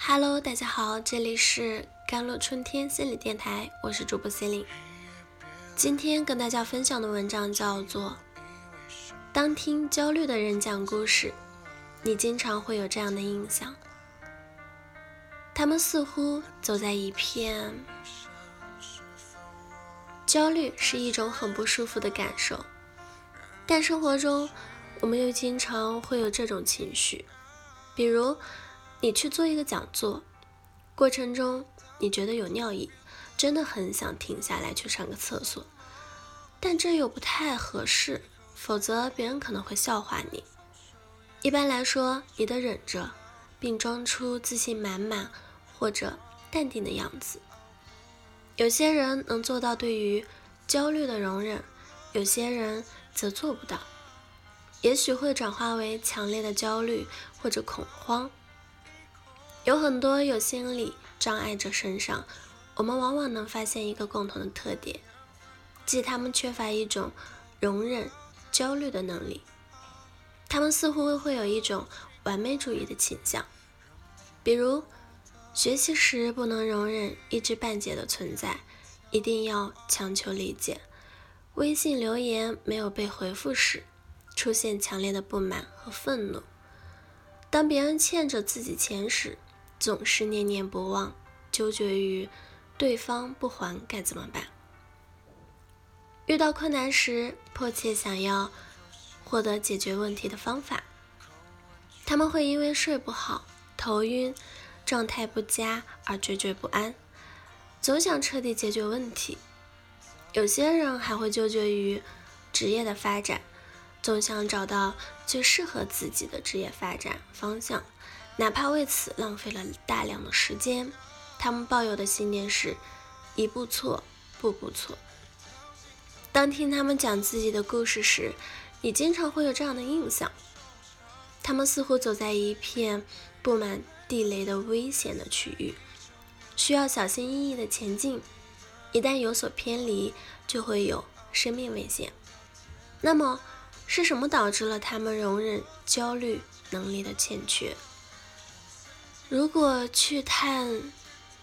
Hello，大家好，这里是甘露春天心理电台，我是主播心灵。今天跟大家分享的文章叫做《当听焦虑的人讲故事》，你经常会有这样的印象，他们似乎走在一片……焦虑是一种很不舒服的感受，但生活中我们又经常会有这种情绪，比如。你去做一个讲座，过程中你觉得有尿意，真的很想停下来去上个厕所，但这又不太合适，否则别人可能会笑话你。一般来说，你得忍着，并装出自信满满或者淡定的样子。有些人能做到对于焦虑的容忍，有些人则做不到，也许会转化为强烈的焦虑或者恐慌。有很多有心理障碍者身上，我们往往能发现一个共同的特点，即他们缺乏一种容忍焦虑的能力。他们似乎会有一种完美主义的倾向，比如学习时不能容忍一知半解的存在，一定要强求理解；微信留言没有被回复时，出现强烈的不满和愤怒；当别人欠着自己钱时，总是念念不忘，纠结于对方不还该怎么办？遇到困难时，迫切想要获得解决问题的方法。他们会因为睡不好、头晕、状态不佳而惴惴不安，总想彻底解决问题。有些人还会纠结于职业的发展，总想找到最适合自己的职业发展方向。哪怕为此浪费了大量的时间，他们抱有的信念是“一步错，步步错”。当听他们讲自己的故事时，你经常会有这样的印象：他们似乎走在一片布满地雷的危险的区域，需要小心翼翼地前进。一旦有所偏离，就会有生命危险。那么，是什么导致了他们容忍焦虑能力的欠缺？如果去探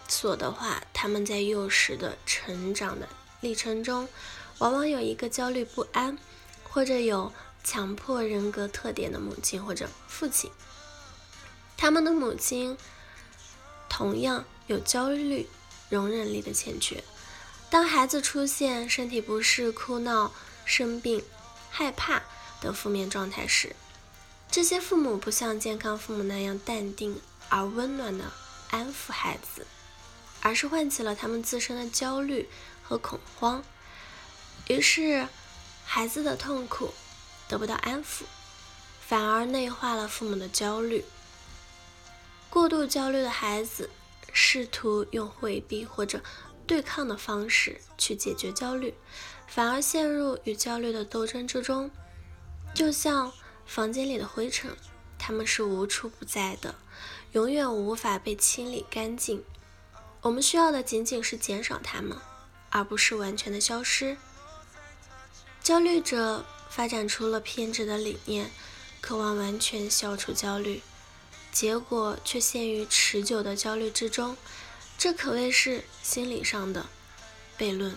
索的话，他们在幼时的成长的历程中，往往有一个焦虑不安或者有强迫人格特点的母亲或者父亲。他们的母亲同样有焦虑容忍力的欠缺。当孩子出现身体不适、哭闹、生病、害怕等负面状态时，这些父母不像健康父母那样淡定。而温暖的安抚孩子，而是唤起了他们自身的焦虑和恐慌，于是孩子的痛苦得不到安抚，反而内化了父母的焦虑。过度焦虑的孩子试图用回避或者对抗的方式去解决焦虑，反而陷入与焦虑的斗争之中，就像房间里的灰尘，他们是无处不在的。永远无法被清理干净。我们需要的仅仅是减少它们，而不是完全的消失。焦虑者发展出了偏执的理念，渴望完全消除焦虑，结果却陷于持久的焦虑之中。这可谓是心理上的悖论。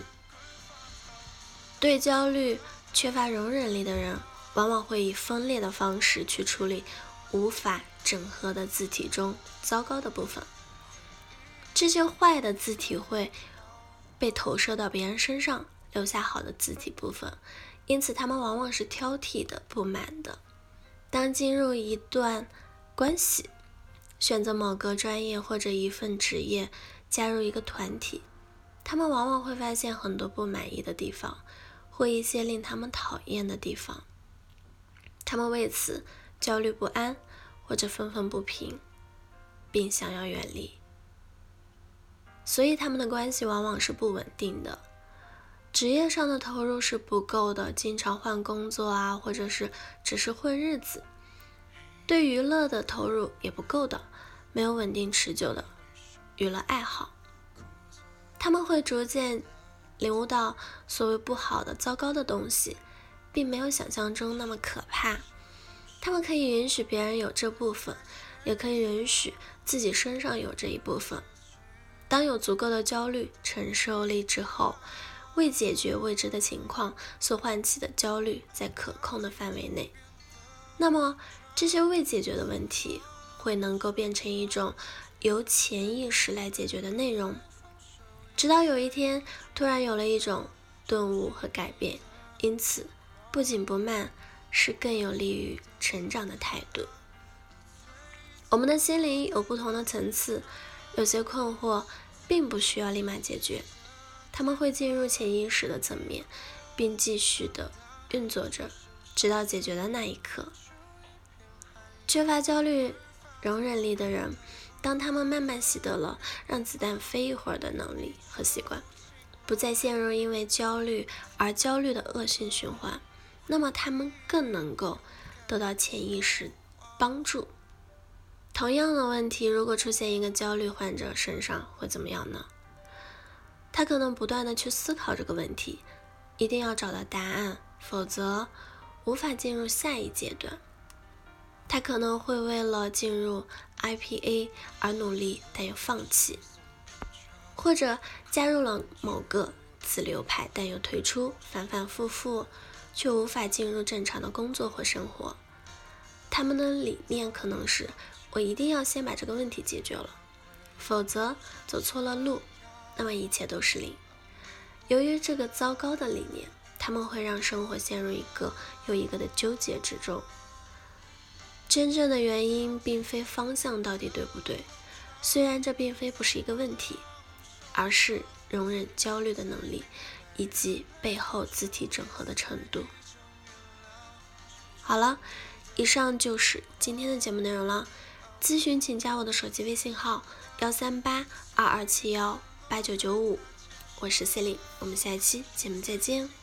对焦虑缺乏容忍力的人，往往会以分裂的方式去处理无法。整合的字体中糟糕的部分，这些坏的字体会被投射到别人身上，留下好的字体部分。因此，他们往往是挑剔的、不满的。当进入一段关系，选择某个专业或者一份职业，加入一个团体，他们往往会发现很多不满意的地方，或一些令他们讨厌的地方。他们为此焦虑不安。或者愤愤不平，并想要远离，所以他们的关系往往是不稳定的。职业上的投入是不够的，经常换工作啊，或者是只是混日子。对娱乐的投入也不够的，没有稳定持久的娱乐爱好。他们会逐渐领悟到，所谓不好的、糟糕的东西，并没有想象中那么可怕。他们可以允许别人有这部分，也可以允许自己身上有这一部分。当有足够的焦虑承受力之后，未解决未知的情况所唤起的焦虑在可控的范围内，那么这些未解决的问题会能够变成一种由潜意识来解决的内容，直到有一天突然有了一种顿悟和改变。因此，不紧不慢是更有利于成长的态度。我们的心灵有不同的层次。有些困惑并不需要立马解决，他们会进入潜意识的层面，并继续的运作着，直到解决的那一刻。缺乏焦虑容忍力的人，当他们慢慢习得了让子弹飞一会儿的能力和习惯，不再陷入因为焦虑而焦虑的恶性循环，那么他们更能够得到潜意识帮助。同样的问题，如果出现一个焦虑患者身上会怎么样呢？他可能不断的去思考这个问题，一定要找到答案，否则无法进入下一阶段。他可能会为了进入 IPA 而努力，但又放弃，或者加入了某个子流派，但又退出，反反复复，却无法进入正常的工作或生活。他们的理念可能是。我一定要先把这个问题解决了，否则走错了路，那么一切都是零。由于这个糟糕的理念，他们会让生活陷入一个又一个的纠结之中。真正的原因并非方向到底对不对，虽然这并非不是一个问题，而是容忍焦虑的能力以及背后字体整合的程度。好了，以上就是今天的节目内容了。咨询请加我的手机微信号幺三八二二七幺八九九五，我是 Celine，，我们下一期节目再见。